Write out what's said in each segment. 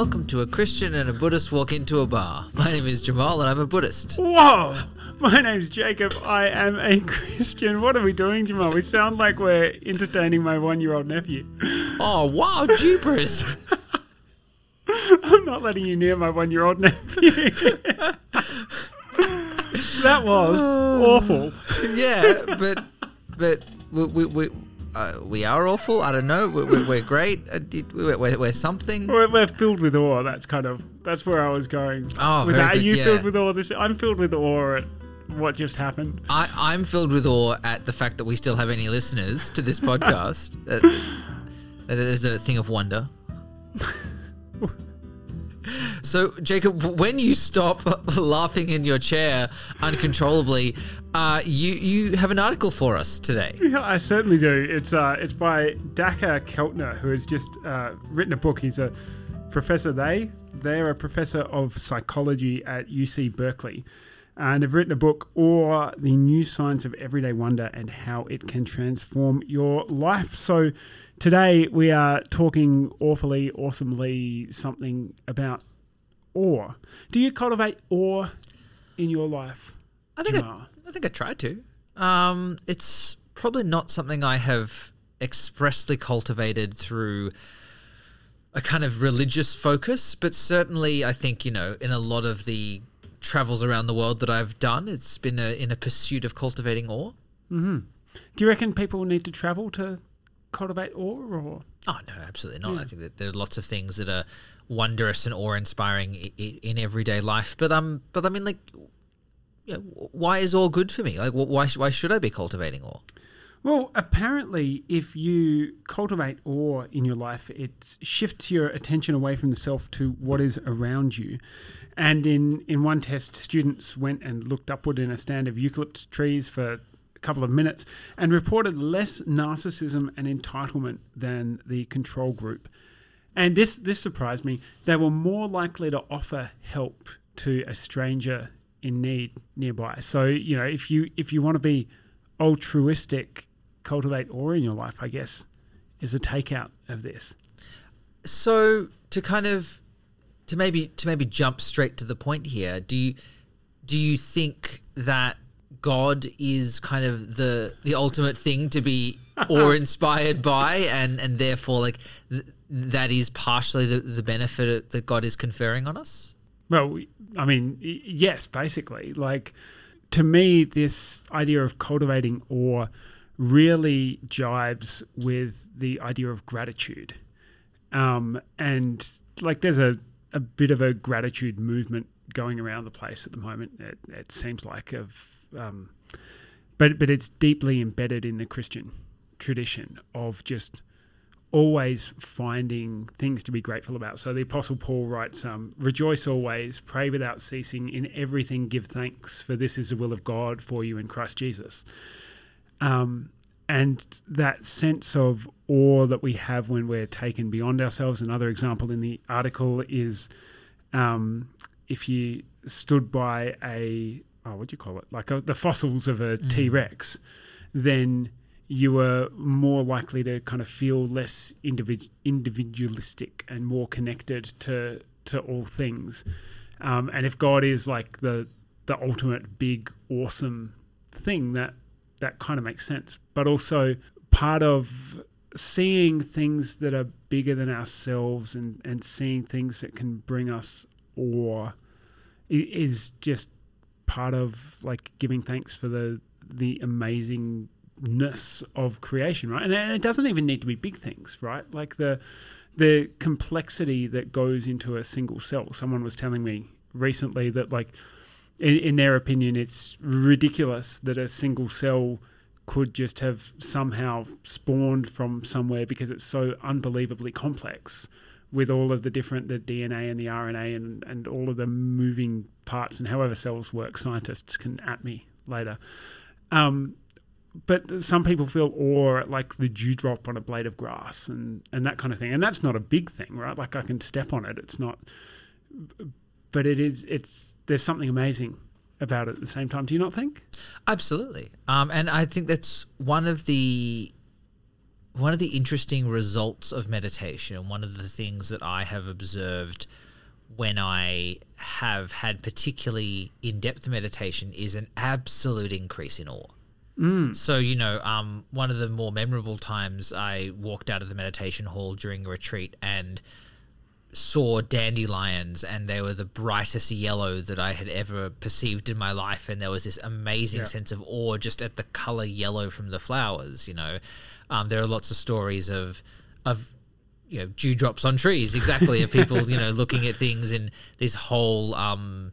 Welcome to a Christian and a Buddhist walk into a bar. My name is Jamal and I'm a Buddhist. Whoa! My name's Jacob. I am a Christian. What are we doing, Jamal? We sound like we're entertaining my one year old nephew. Oh, wow, jeepers. I'm not letting you near my one year old nephew. that was awful. yeah, but but we we we, uh, we are awful. I don't know. We're, we're, we're great. Uh, We're, we're, we're something. We're, we're filled with awe. That's kind of that's where I was going. Oh, with very that. Are you yeah. filled with awe? This I'm filled with awe at what just happened. I, I'm filled with awe at the fact that we still have any listeners to this podcast. that, that is a thing of wonder. So, Jacob, when you stop laughing in your chair uncontrollably, uh, you you have an article for us today. Yeah, I certainly do. It's uh, it's by Dacher Keltner, who has just uh, written a book. He's a professor. They they're a professor of psychology at UC Berkeley, and have written a book, Awe the new science of everyday wonder and how it can transform your life. So. Today we are talking awfully, awesomely something about awe. Do you cultivate awe in your life? I think I? I think I tried to. Um, it's probably not something I have expressly cultivated through a kind of religious focus, but certainly I think you know in a lot of the travels around the world that I've done, it's been a, in a pursuit of cultivating awe. Do you reckon people need to travel to cultivate awe, or Oh no, absolutely not. I think that there are lots of things that are wondrous and awe-inspiring i- i- in everyday life. But um, but I mean, like, why is awe good for me? Like, why why should I be cultivating awe? well, apparently, if you cultivate awe in your life, it shifts your attention away from the self to what is around you. And in in one test, students went and looked upward in a stand of eucalypt trees for a couple of minutes and reported less narcissism and entitlement than the control group. And this this surprised me. They were more likely to offer help to a stranger in need nearby. So you know, if you if you want to be altruistic, cultivate awe in your life. I guess is a takeout of this. So to kind of to maybe to maybe jump straight to the point here, do you do you think that God is kind of the the ultimate thing to be awe inspired by, and and therefore like th- that is partially the, the benefit that God is conferring on us? Well, I mean, yes, basically. Like, to me, this idea of cultivating awe really jibes with the idea of gratitude. Um, and, like, there's a, a bit of a gratitude movement going around the place at the moment, it, it seems like, of. Um, but, but it's deeply embedded in the Christian tradition of just always finding things to be grateful about. So the Apostle Paul writes, um, Rejoice always, pray without ceasing, in everything give thanks, for this is the will of God for you in Christ Jesus. Um, and that sense of awe that we have when we're taken beyond ourselves. Another example in the article is um, if you stood by a, oh, what do you call it? Like a, the fossils of a T Rex, then you were more likely to kind of feel less individ- individualistic and more connected to to all things. Um, and if God is like the the ultimate big awesome thing, that that kind of makes sense. But also part of seeing things that are bigger than ourselves and and seeing things that can bring us awe is just part of like giving thanks for the the amazingness of creation, right? And it it doesn't even need to be big things, right? Like the the complexity that goes into a single cell. Someone was telling me recently that like in, in their opinion it's ridiculous that a single cell could just have somehow spawned from somewhere because it's so unbelievably complex with all of the different the DNA and the RNA and, and all of the moving parts and however cells work. Scientists can at me later. Um, but some people feel awe at like the dewdrop on a blade of grass and, and that kind of thing. And that's not a big thing, right? Like I can step on it. It's not, but it is, it's, there's something amazing about it at the same time. Do you not think? Absolutely. Um, and I think that's one of the one of the interesting results of meditation, and one of the things that I have observed when I have had particularly in depth meditation, is an absolute increase in awe. So, you know, um, one of the more memorable times I walked out of the meditation hall during a retreat and saw dandelions and they were the brightest yellow that I had ever perceived in my life. And there was this amazing Yeah. sense of awe just at the color yellow from the flowers you know. Um, there are lots of stories of of you know dewdrops on trees exactly of people you know looking at things in this whole um,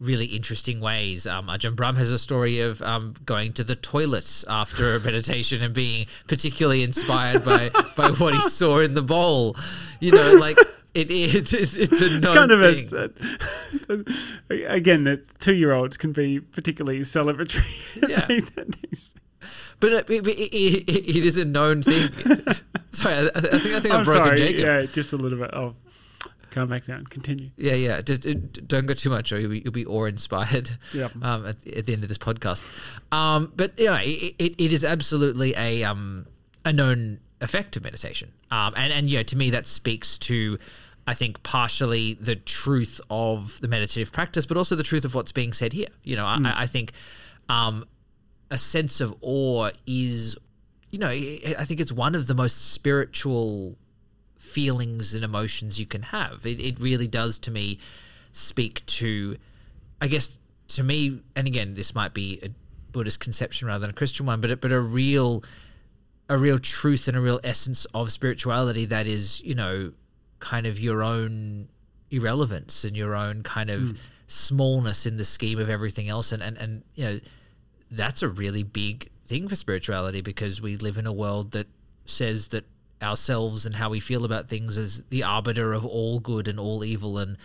really interesting ways. Um, Ajahn Brahm has a story of um, going to the toilet after a meditation and being particularly inspired by, by what he saw in the bowl. You know, like it, it, it's, it's a known kind of thing. a, again that two year olds can be particularly celebratory. Yeah. but it, it, it, it- it is a known thing. sorry, I, I think I think I'm I've broken sorry. Jacob. Yeah, just a little bit. Oh, calm back down. Continue. Yeah, yeah. Just, don't go too much, or you'll be, you'll be awe-inspired. Yep. Um, at, at the end of this podcast, um, but yeah, it, it, it is absolutely a um a known effect of meditation. Um, and and yeah, to me that speaks to. I think partially the truth of the meditative practice, but also the truth of what's being said here. You know, I, I think um, a sense of awe is, you know, I think it's one of the most spiritual feelings and emotions you can have. It, it really does to me speak to, I guess, to me, and again, this might be a Buddhist conception rather than a Christian one, but but a real, a real truth and a real essence of spirituality that is, you know, kind of your own irrelevance and your own kind of hmm. smallness in the scheme of everything else, and and and you know, that's a really big thing for spirituality because we live in a world that says that ourselves and how we feel about things as the arbiter of all good and all evil and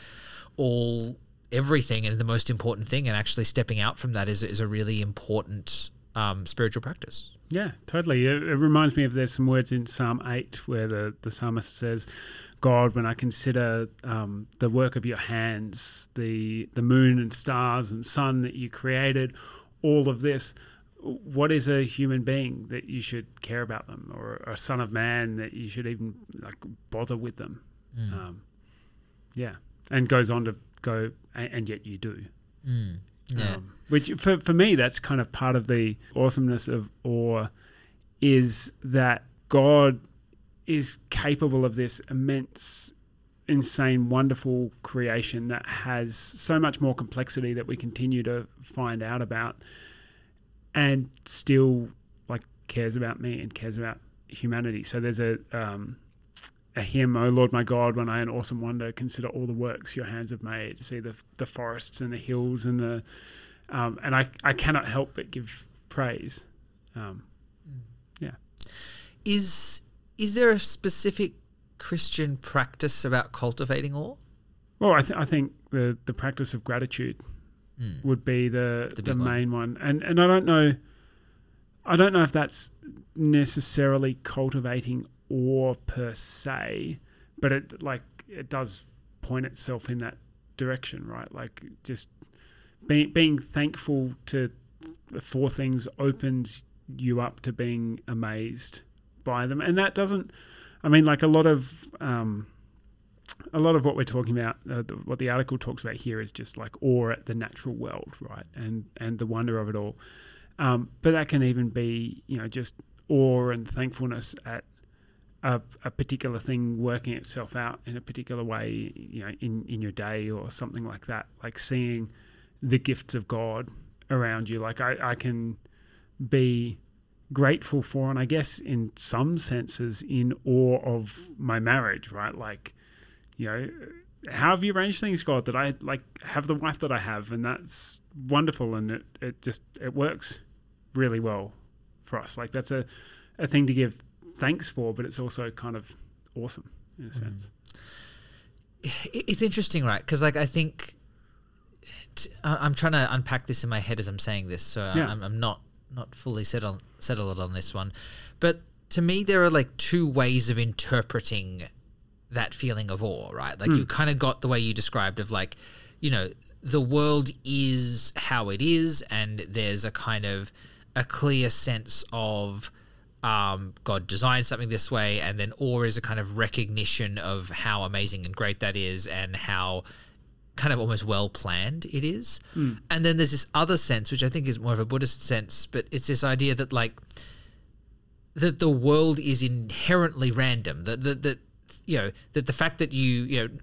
all everything and the most important thing and actually stepping out from that is, is a really important um, spiritual practice Yeah, totally. It, it reminds me of there's some words in Psalm 8 where the, the psalmist says, God, when I consider um, the work of your hands, the, the moon and stars and sun that you created, all of this, what is a human being that you should care about them or a son of man that you should even like bother with them? Um, yeah. And goes on to go, and, and yet you do. yeah Um, which for, for me, that's kind of part of the awesomeness of awe is that God is capable of this immense, insane, wonderful creation that has so much more complexity that we continue to find out about and still like cares about me and cares about humanity. So there's a, um, a hymn, O Lord my God, when I in awesome wonder consider all the works your hands have made, see the the forests and the hills and the um, and I, I cannot help but give praise. Um, yeah. is is there a specific christian practice about cultivating awe Well, I, th- I think the, the practice of gratitude would be the The the, big one. main one, and and I don't know, I don't know if that's necessarily cultivating awe per se, but it like it does point itself in that direction, right? Like just being being thankful to for things opens you up to being amazed by them, and that doesn't. I mean, like a lot of um, a lot of what we're talking about, uh, the, what the article talks about here, is just like awe at the natural world, right, and and the wonder of it all. Um, but that can even be, you know, just awe and thankfulness at a, a particular thing working itself out in a particular way, you know, in in your day or something like that. Like seeing the gifts of God around you. Like I, I can be grateful for, and I guess in some senses, in awe of my marriage, right? Like, you know, how have you arranged things, God, that I like have the wife that I have, and that's wonderful, and it, it just it works really well for us. Like that's a a thing to give thanks for, but it's also kind of awesome in a mm-hmm. sense. it's interesting, right? Because like I think t- I'm trying to unpack this in my head as I'm saying this, so Yeah. I'm, I'm not not fully settled settled on this one. But to me, there are like two ways of interpreting that feeling of awe, right? Like you kind of got the way you described of like, you know, the world is how it is, and there's a kind of a clear sense of um, God designed something this way, and then awe is a kind of recognition of how amazing and great that is, and how kind of almost well planned it is. Hmm. And then there's this other sense, which I think is more of a Buddhist sense, but it's this idea that like that the world is inherently random. That that that you know that the fact that you you know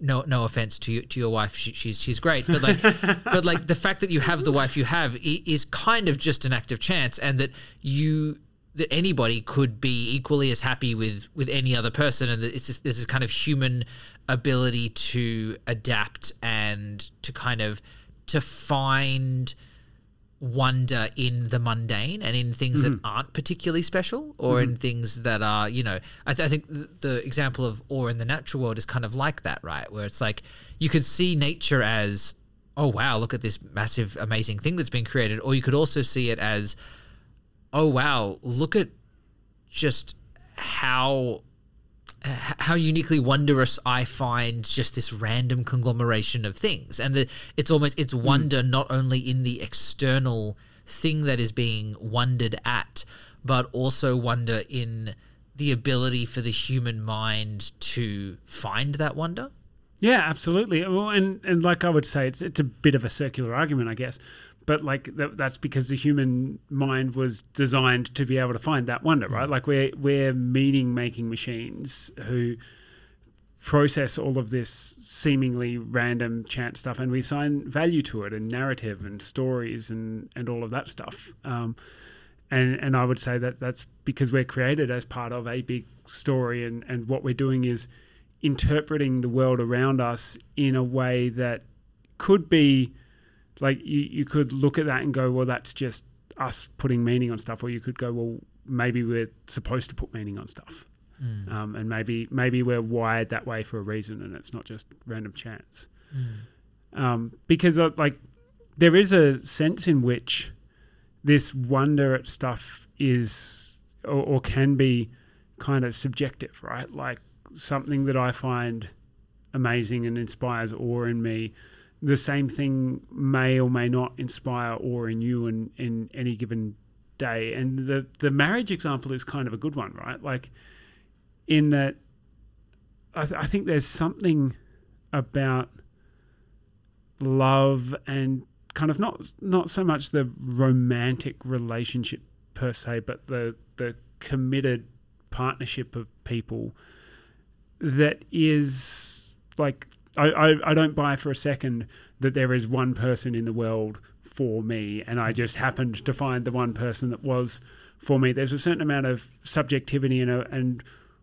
no no offense to you, to your wife she, she's she's great but like but like the fact that you have the wife you have is kind of just an act of chance and that you that anybody could be equally as happy with with any other person and that it's just, there's this kind of human ability to adapt and to kind of to find wonder in the mundane and in things that mm-hmm. aren't particularly special or in mm-hmm. things that are you know I, th- I think th- the example of awe in the natural world is kind of like that right? Where it's like you could see nature as oh wow look at this massive amazing thing that's been created. Or you could also see it as oh wow look at just how how uniquely wondrous I find just this random conglomeration of things, and the, it's almost it's hmm. wonder not only in the external thing that is being wondered at, but also wonder in the ability for the human mind to find that wonder. Yeah, absolutely. Well, and and like I would say, it's it's a bit of a circular argument, I guess. But like that, that's because the human mind was designed to be able to find that wonder, right? Like we're we're meaning making machines who process all of this seemingly random chance stuff, and we assign value to it, and narrative, and stories, and and all of that stuff. Um, and and I would say that that's because we're created as part of a big story, and and what we're doing is interpreting the world around us in a way that could be like you, you could look at that and go, well, that's just us putting meaning on stuff, or you could go, well, maybe we're supposed to put meaning on stuff, um, and maybe maybe we're wired that way for a reason, and it's not just random chance. Um, because uh, like there is a sense in which this wonder at stuff is or, or can be kind of subjective, right? Like something that I find amazing and inspires awe in me. The same thing may or may not inspire awe in you in, in any given day. And the, the marriage example is kind of a good one, right? Like, in that, I, th- I think there's something about love and kind of not not so much the romantic relationship per se, but the the committed partnership of people that is like I, I, I don't buy for a second that there is one person in the world for me and I just happened to find the one person that was for me. There's a certain amount of subjectivity and a, and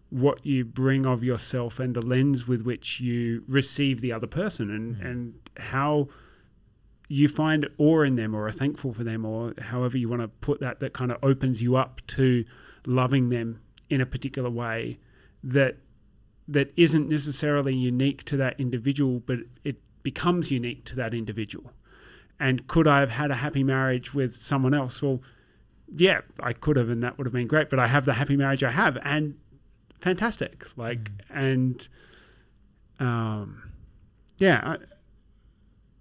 what you bring of yourself and the lens with which you receive the other person and, mm-hmm. and how you find awe in them or are thankful for them or however you want to put that that kind of opens you up to loving them in a particular way that that isn't necessarily unique to that individual but it becomes unique to that individual and could I have had a happy marriage with someone else well yeah I could have and that would have been great but I have the happy marriage I have and fantastic like and um yeah I,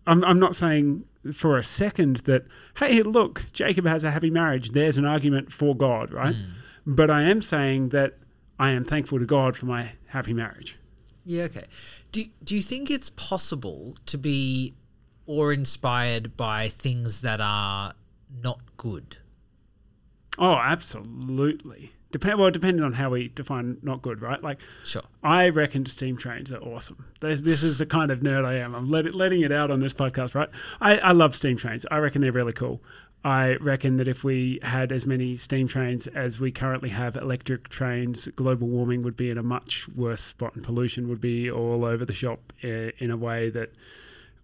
I'm, I'm not saying for a second that, hey, look, Jacob has a happy marriage. There's an argument for God, right? But I am saying that I am thankful to God for my happy marriage. Yeah, okay. Do do you think it's possible to be awe inspired by things that are not good? Oh, absolutely. Depend well, depending on how we define not good, right? Like, Sure. I reckon steam trains are awesome. This, this is the kind of nerd I am. I'm let it, letting it out on this podcast, right? I, I love steam trains. I reckon they're really cool. I reckon that if we had as many steam trains as we currently have electric trains, global warming would be in a much worse spot and pollution would be all over the shop uh, in a way that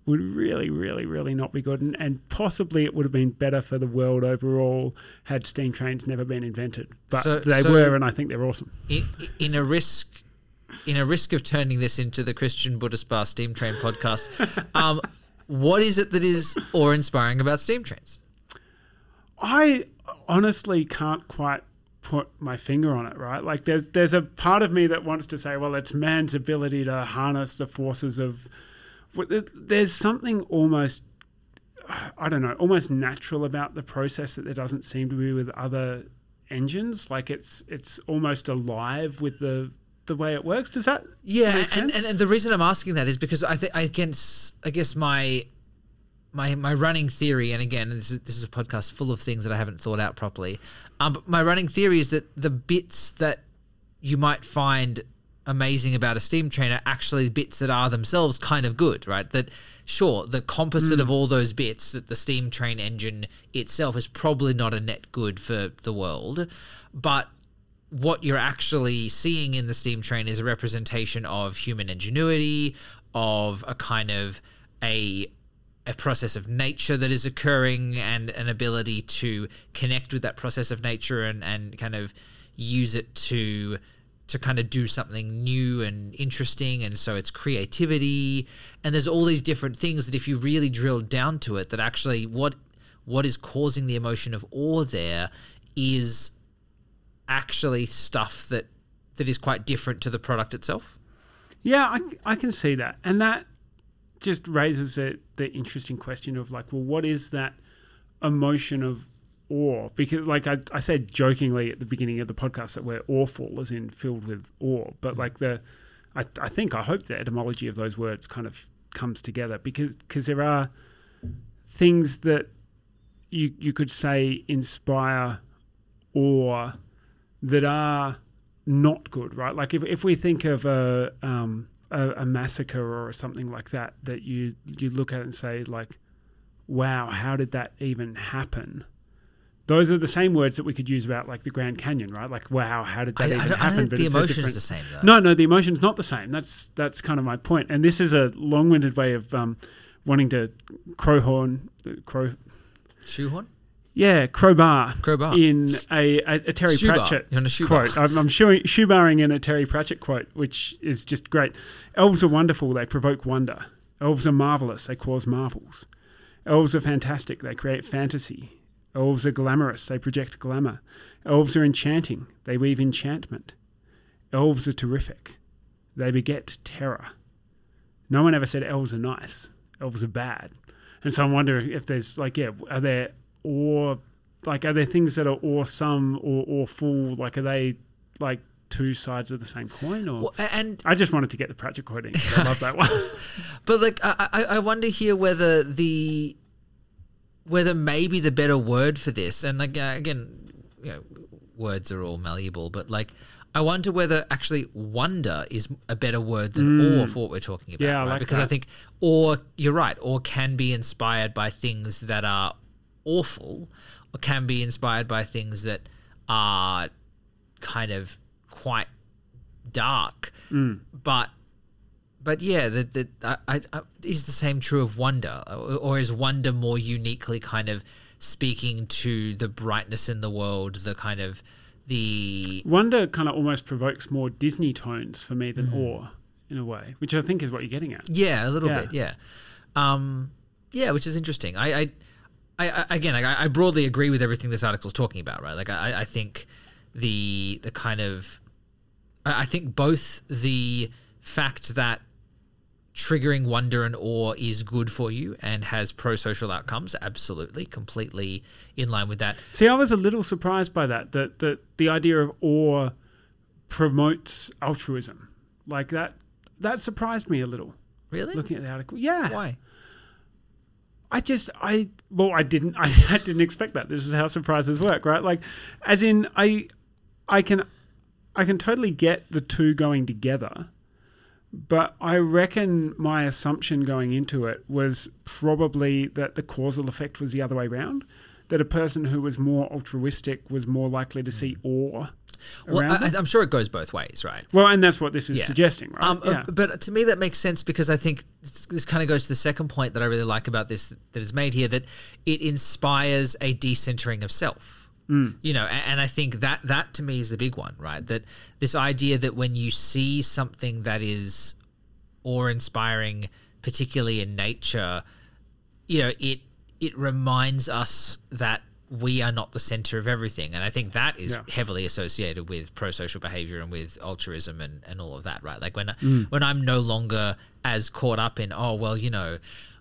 would really, really, really not be good. And, and possibly it would have been better for the world overall had steam trains never been invented. But So- they so- were, and I think they're awesome. In, in a risk in a risk of turning this into the Christian Buddhist Bar Steam Train podcast, um, what is it that is awe inspiring about steam trains? I honestly can't quite put my finger on it, right? Like there, there's a part of me that wants to say, well, it's man's ability to harness the forces of. There's something almost, I don't know, almost natural about the process that there doesn't seem to be with other engines. Like it's it's almost alive with the the way it works. Does that Yeah, and, and, and the reason I'm asking that is because I think I guess I guess my my my running theory, and again, this is this is a podcast full of things that I haven't thought out properly. Um, but my running theory is that the bits that you might find amazing about a steam train are actually bits that are themselves kind of good, right? That sure, the composite of all those bits, that the steam train engine itself is probably not a net good for the world, but what you're actually seeing in the steam train is a representation of human ingenuity, of a kind of a a process of nature that is occurring and an ability to connect with that process of nature and, and kind of use it to to kind of do something new and interesting and so it's creativity and there's all these different things that if you really drill down to it that actually what what is causing the emotion of awe there is actually stuff that that is quite different to the product itself. Yeah, I, I can see that. And that just raises a, the interesting question of like, well, what is that emotion of awe? Because, like I, I said jokingly at the beginning of the podcast that we're awful, as in filled with awe. But like the, I, I think, I hope the etymology of those words kind of comes together because cause there are things that you, you could say inspire awe that are not good, right? Like if, if we think of a, um, a a massacre or something like that, that you you look at and say like, "Wow, how did that even happen?" Those are the same words that we could use about like the Grand Canyon, right? Like, "Wow, how did that I, even I happen?" think the emotion is the same though. no, no, the emotion's not the same. That's that's kind of my point. And this is a long-winded way of um, wanting to crowhorn, crow, Shoehorn? Yeah, crowbar, Crowbar. in a, a, a Terry. Pratchett quote. I'm, I'm shoe, shoebarring in a Terry Pratchett quote, which is just great. Elves are wonderful; they provoke wonder. Elves are marvelous; they cause marvels. Elves are fantastic; they create fantasy. Elves are glamorous; they project glamour. Elves are enchanting; they weave enchantment. Elves are terrific; they beget terror. No one ever said elves are nice. Elves are bad. And so I'm wondering if there's like, yeah, are there or like are there things that are awesome or awful? Like are they like two sides of the same coin? Or Well, and I just wanted to get the Pratchett quoting. I love that one. but like I, I wonder here whether the whether maybe the better word for this and like uh, again you know, words are all malleable but like I wonder whether actually wonder is a better word than awe for what we're talking about. Mm. Yeah, I like because I think awe, you're right, awe can be inspired by things that are awful, or can be inspired by things that are kind of quite dark. Mm. But but yeah, the, the, I, I, I, is the same true of wonder, or, is wonder more uniquely kind of speaking to the brightness in the world, the kind of the Wonder kind of almost provokes more Disney tones for me than awe, in a way, which I think is what you're getting at. Yeah, a little Yeah. bit. Yeah, um, yeah, which is interesting. I, I, I, I again, like, I, I broadly agree with everything this article is talking about. Right, like I, I think the the kind of, I, I think both the fact that triggering wonder and awe is good for you and has pro-social outcomes absolutely completely in line with that See, I was a little surprised by that. That that the idea of awe promotes altruism, like that. That surprised me a little. really Looking at the article, yeah. why I just I well I didn't I, I didn't expect that. This is how surprises work, right? Like, as in I I can I can totally get the two going together, but I reckon my assumption going into it was probably that the causal effect was the other way around. That a person who was more altruistic was more likely to see awe well I, I'm sure it goes both ways right Well, and that's what this is Yeah. suggesting, right? Um, uh, yeah. but to me, that makes sense because I think this, this kind of goes to the second point that I really like about this that is made here that it inspires a decentering of self. Mm. You know, and, and I think that that to me is the big one, right? That this idea that when you see something that is awe-inspiring, particularly in nature, you know, it it reminds us that we are not the center of everything. And I think that is Yeah. heavily associated with pro-social behavior and with altruism and, and all of that, right? Like when Mm. when I'm no longer as caught up in, oh well, you know,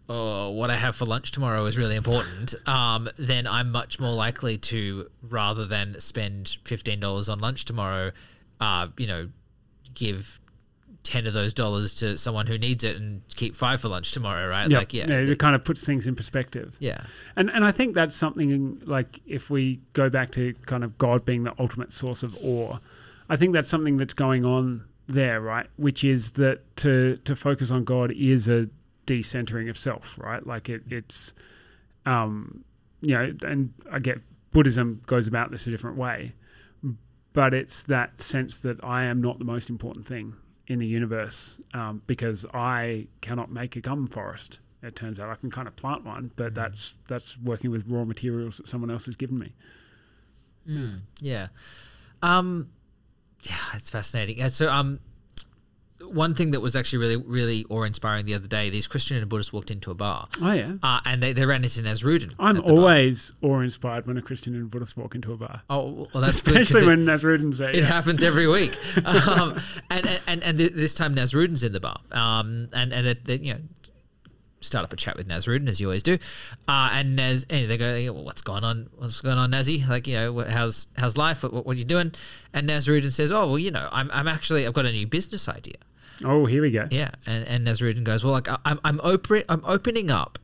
oh, what I have for lunch tomorrow is really important, um, then I'm much more likely to rather than spend fifteen dollars on lunch tomorrow, uh, you know, give ten of those dollars to someone who needs it and keep five for lunch tomorrow, right? Yep. Like, yeah, it kind of puts things in perspective. yeah, And and I think that's something like if we go back to kind of God being the ultimate source of awe, I think that's something that's going on there, right? Which is that to to focus on God is a decentering of self, right? Like it it's um you know, and I get Buddhism goes about this a different way. But it's that sense that I am not the most important thing in the universe um, because I cannot make a gum forest. It turns out I can kind of plant one, but that's that's working with raw materials that someone else has given me. yeah. Um, yeah, it's fascinating. So, um, one thing that was actually really, really awe-inspiring the other day, these Christian and Buddhists walked into a bar, Oh yeah, uh, and they, they ran into Nasruddin. I'm at the bar. always awe-inspired when a Christian and Buddhist walk into a bar, Oh, well, that's especially it- when Nasruddin's there. It yeah. happens every week, um, and, and and and this time Nasruddin's in the bar, um, and and it, they, you know start up a chat with Nasruddin as you always do, uh, and Naz and they go, well, "What's going on? What's going on, Nazi? Like you know, how's how's life? What, what, what are you doing?" And Nasruddin says, "Oh well, you know, I'm I'm actually I've got a new business idea." Oh, here we go. Yeah, and and Nasruddin goes, "Well, like I'm I'm open I'm opening up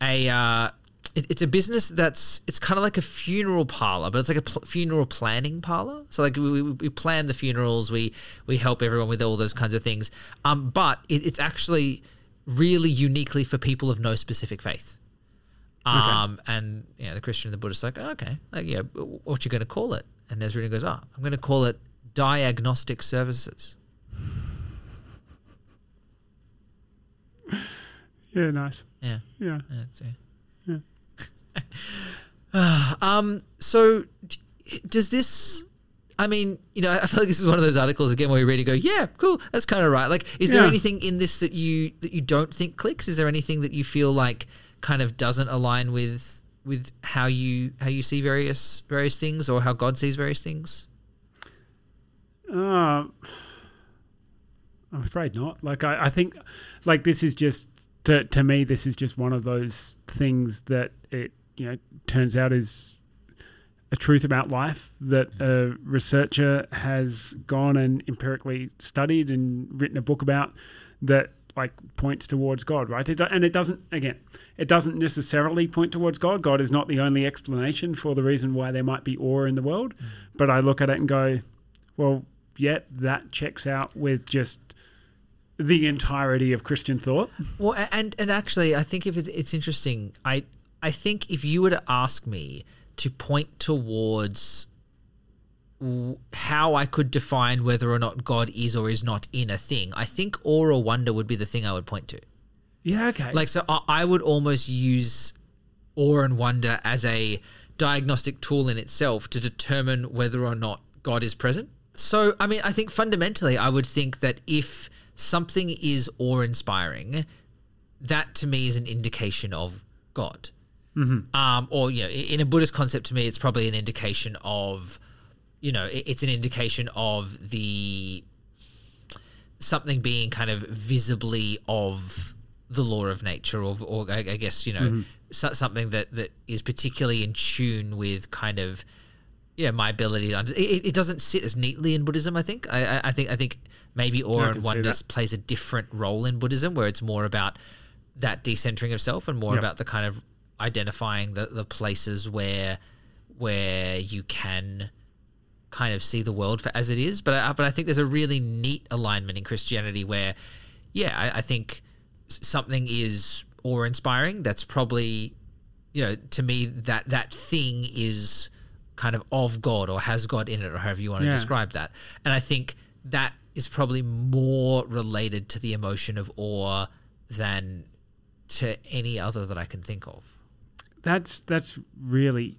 a." Uh, it, it's a business that's it's kind of like a funeral parlor, but it's like a pl- funeral planning parlor. So like we, we, we plan the funerals, we we help everyone with all those kinds of things. Um, but it, it's actually really uniquely for people of no specific faith. Um, and you know the Christian and the Buddhist are like, oh, okay, like yeah, what you going to call it? And Nasruddin goes, oh, I'm going to call it diagnostic services. Yeah, nice. Yeah. Yeah. That's it. um. So, d- does this? I mean, you know, I feel like this is one of those articles again where you read and go, "Yeah, cool, that's kind of right." Like, is there Yeah. anything in this that you that you don't think clicks? Is there anything that you feel like kind of doesn't align with with how you how you see various various things or how God sees various things? Uh, I'm afraid not. Like I, I think, like this is just to to me, this is just one of those things that it you know turns out is a truth about life that a researcher has gone and empirically studied and written a book about that like points towards God, right? It, and it doesn't again, it doesn't necessarily point towards God. God is not the only explanation for the reason why there might be awe in the world. Mm. But I look at it and go, well, yeah, that checks out with just the entirety of Christian thought. Well, and and actually, I think if it's, it's interesting, I I think if you were to ask me to point towards how I could define whether or not God is or is not in a thing, I think awe or wonder would be the thing I would point to. Yeah, okay. Like, so I, would almost use awe and wonder as a diagnostic tool in itself to determine whether or not God is present. So, I mean, I think fundamentally, I would think that if something is awe inspiring, that to me is an indication of God. Um, or, you know, in a Buddhist concept, to me, it's probably an indication of, you know, it's an indication of the something being kind of visibly of the law of nature, or, or I, guess you know so, something that that is particularly in tune with kind of yeah you know, my ability to. Under- it, it doesn't sit as neatly in Buddhism. I think. I, I- think. I think maybe awe and wonder plays a different role in Buddhism, where it's more about that decentering of self and more Yep. about the kind of identifying the, the places where where you can kind of see the world for as it is. But I, but I think there's a really neat alignment in Christianity where, yeah, I, I think something is awe inspiring. That's probably, you know, to me that that thing is kind of of God or has God in it or however you want to Yeah. describe that. And I think that is probably more related to the emotion of awe than to any other that I can think of. That's that's really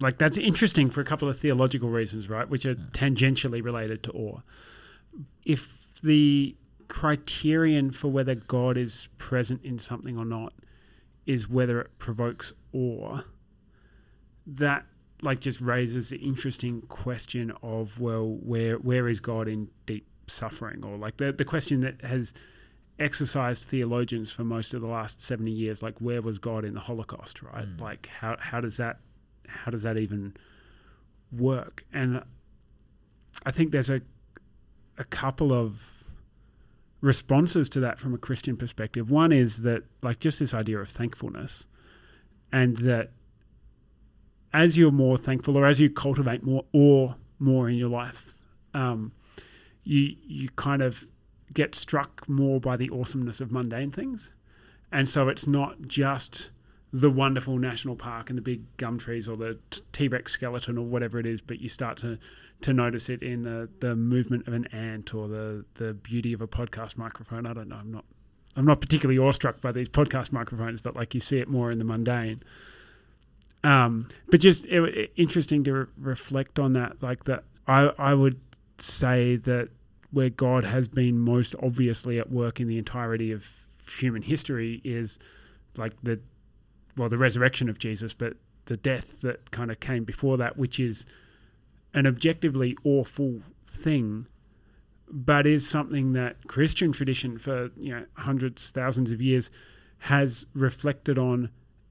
like that's interesting for a couple of theological reasons, right? Which are tangentially related to awe. If the criterion for whether God is present in something or not is whether it provokes awe, that like just raises the interesting question of well, where where is God in deep suffering, or like the the question that has exercised theologians for most of the last 70 years like where was god in the holocaust right? Mm. like how how does that how does that even work? And i think there's a a couple of responses to that from a christian perspective. One is that like just this idea of thankfulness and that as you're more thankful or as you cultivate more awe more in your life um, you you kind of get struck more by the awesomeness of mundane things. And so it's not just the wonderful national park and the big gum trees or the t- T-Rex skeleton or whatever it is but you start to to notice it in the the movement of an ant or the the beauty of a podcast microphone. I don't know. I'm not I'm not particularly awestruck by these podcast microphones but like you see it more in the mundane. Um, but just it, it- interesting to re- reflect on that like that I I would say that where God has been most obviously at work in the entirety of human history is like the well the resurrection of Jesus, but the death that kind of came before that, which is an objectively awful thing, but is something that Christian tradition for you know hundreds, thousands of years has reflected on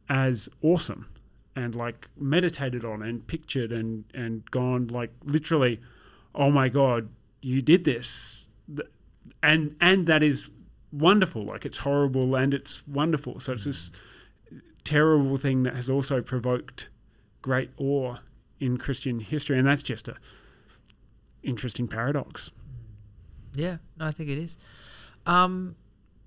as awesome and like meditated on and pictured and and gone like literally oh my god you did this and and that is wonderful like it's horrible and it's wonderful so it's this terrible thing that has also provoked great awe in christian history and that's just a interesting paradox Yeah, no, I think it is. Um,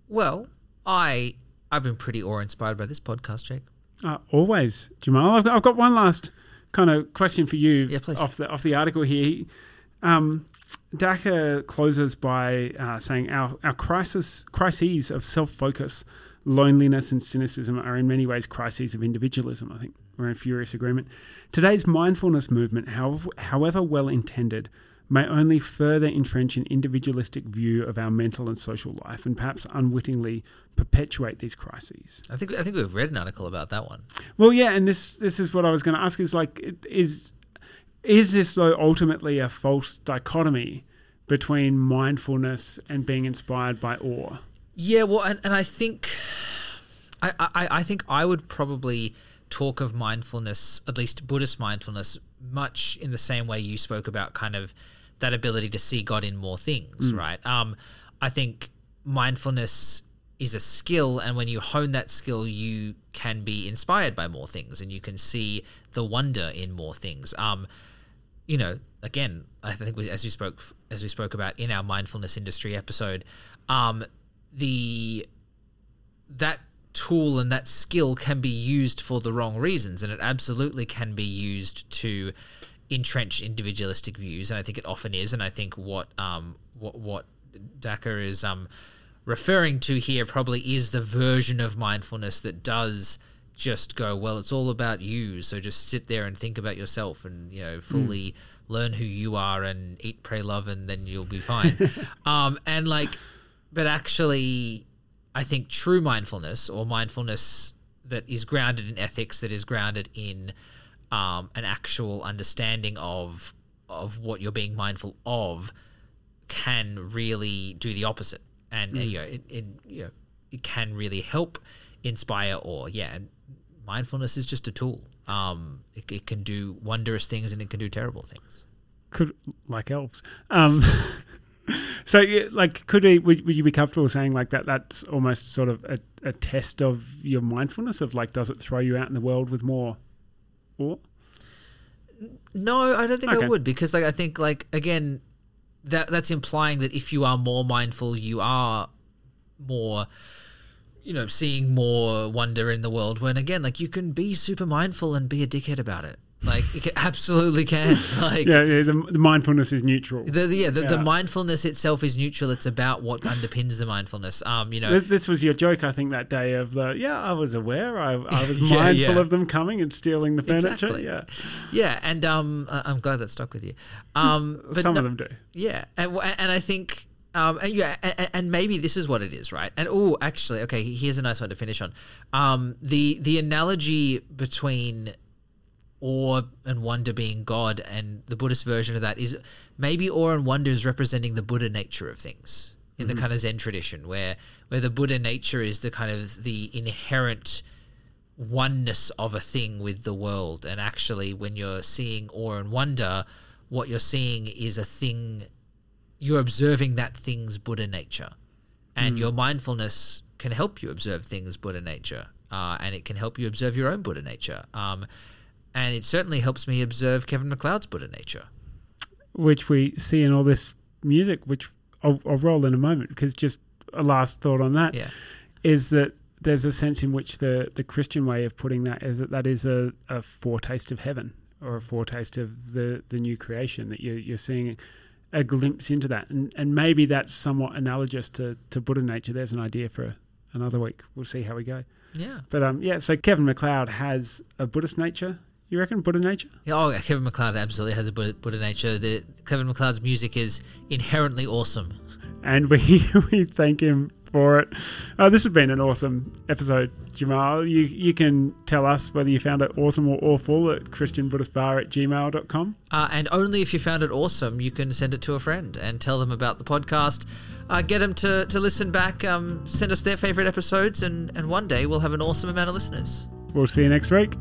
well, I I've been pretty awe inspired by this podcast, Jake. Uh, always, Jamal. I've got, I've got one last kind of question for you Yeah, please. off the off the article here. Um, Dacher closes by uh, saying our our crisis crises of self focus, loneliness, and cynicism are in many ways crises of individualism. I think we're in furious agreement. Today's mindfulness movement, however, however well intended, may only further entrench an individualistic view of our mental and social life, and perhaps unwittingly perpetuate these crises. I think I think we've read an article about that one. Well, yeah, and this this is what I was going to ask: is like, it- is is this though ultimately a false dichotomy between mindfulness and being inspired by awe? Yeah, well, and, and I think I, I I think I would probably talk of mindfulness, at least Buddhist mindfulness, much in the same way you spoke about kind of that ability to see God in more things, right? Um, I think mindfulness is a skill, and when you hone that skill, you can be inspired by more things, and you can see the wonder in more things. Um, you know, again, I think we, as we spoke as we spoke about in our mindfulness industry episode, um, the that tool and that skill can be used for the wrong reasons, and it absolutely can be used to entrench individualistic views, and I think it often is. And I think what um, what what Dacher is um, referring to here probably is the version of mindfulness that does just go well it's all about you. So just sit there and think about yourself and you know fully learn who you are and eat pray love and then you'll be fine. Um and like but actually i think true mindfulness or mindfulness that is grounded in ethics that is grounded in um, an actual understanding of of what you're being mindful of can really do the opposite. And, and, you know it, it you know it can really help inspire or yeah and mindfulness is just a tool um it, it can do wondrous things and it can do terrible things Could like elves. Um, so, yeah, like, could we, would, would you be comfortable saying like that? That's almost sort of a, a test of your mindfulness of like, does it throw you out in the world with more awe? No, I don't think Okay. I would because like I think like again that that's implying that if you are more mindful, you are more you know, seeing more wonder in the world when again like you can be super mindful and be a dickhead about it. Like you can, absolutely can. Like Yeah, yeah the, the mindfulness is neutral. the, the- yeah, the, the mindfulness itself is neutral. It's about what underpins the mindfulness. Um, you know, This, this was your joke, I think, that day of the yeah. I was aware. I, I was Yeah, mindful yeah. of them coming and stealing the furniture. Exactly. Yeah, yeah, and um, I'm glad that stuck with you. Um, but some no- of them do. Yeah, and and I think um and yeah and, and maybe this is what it is, right? And oh, actually, okay, here's a nice one to finish on. Um, the the analogy between awe and wonder being God and the Buddhist version of that is maybe awe and wonder is representing the Buddha nature of things, in the kind of Zen tradition, where where the Buddha nature is the kind of the inherent oneness of a thing with the world, and actually, when you're seeing awe and wonder, what you're seeing is a thing. You're observing that thing's Buddha nature, and your mindfulness can help you observe things Buddha nature, uh, and it can help you observe your own Buddha nature. Um, and it certainly helps me observe Kevin MacLeod's Buddha nature. which we see in all this music, which I'll, I'll roll in a moment because just a last thought on that is Yeah. that there's a sense in which the, the Christian way of putting that is that that is a, a foretaste of heaven or a foretaste of the, the new creation that you're, you're seeing a glimpse into that. And, and maybe that's somewhat analogous to, to Buddha nature. There's an idea for another week. We'll see how we go. Yeah. But um, yeah, so Kevin MacLeod has a Buddhist nature. You reckon Buddha nature? Yeah, Oh, Kevin MacLeod absolutely has a Buddha, Buddha nature. The Kevin MacLeod's music is inherently awesome. and we we thank him for it. Uh, this has been an awesome episode, Jamal. You you can tell us whether you found it awesome or awful at christianbuddhistbar at gmail.com. Uh, and only if you found it awesome, you can send it to a friend and tell them about the podcast. Uh, get them to, to listen back, um, send us their favorite episodes, and, and one day we'll have an awesome amount of listeners. We'll see you next week.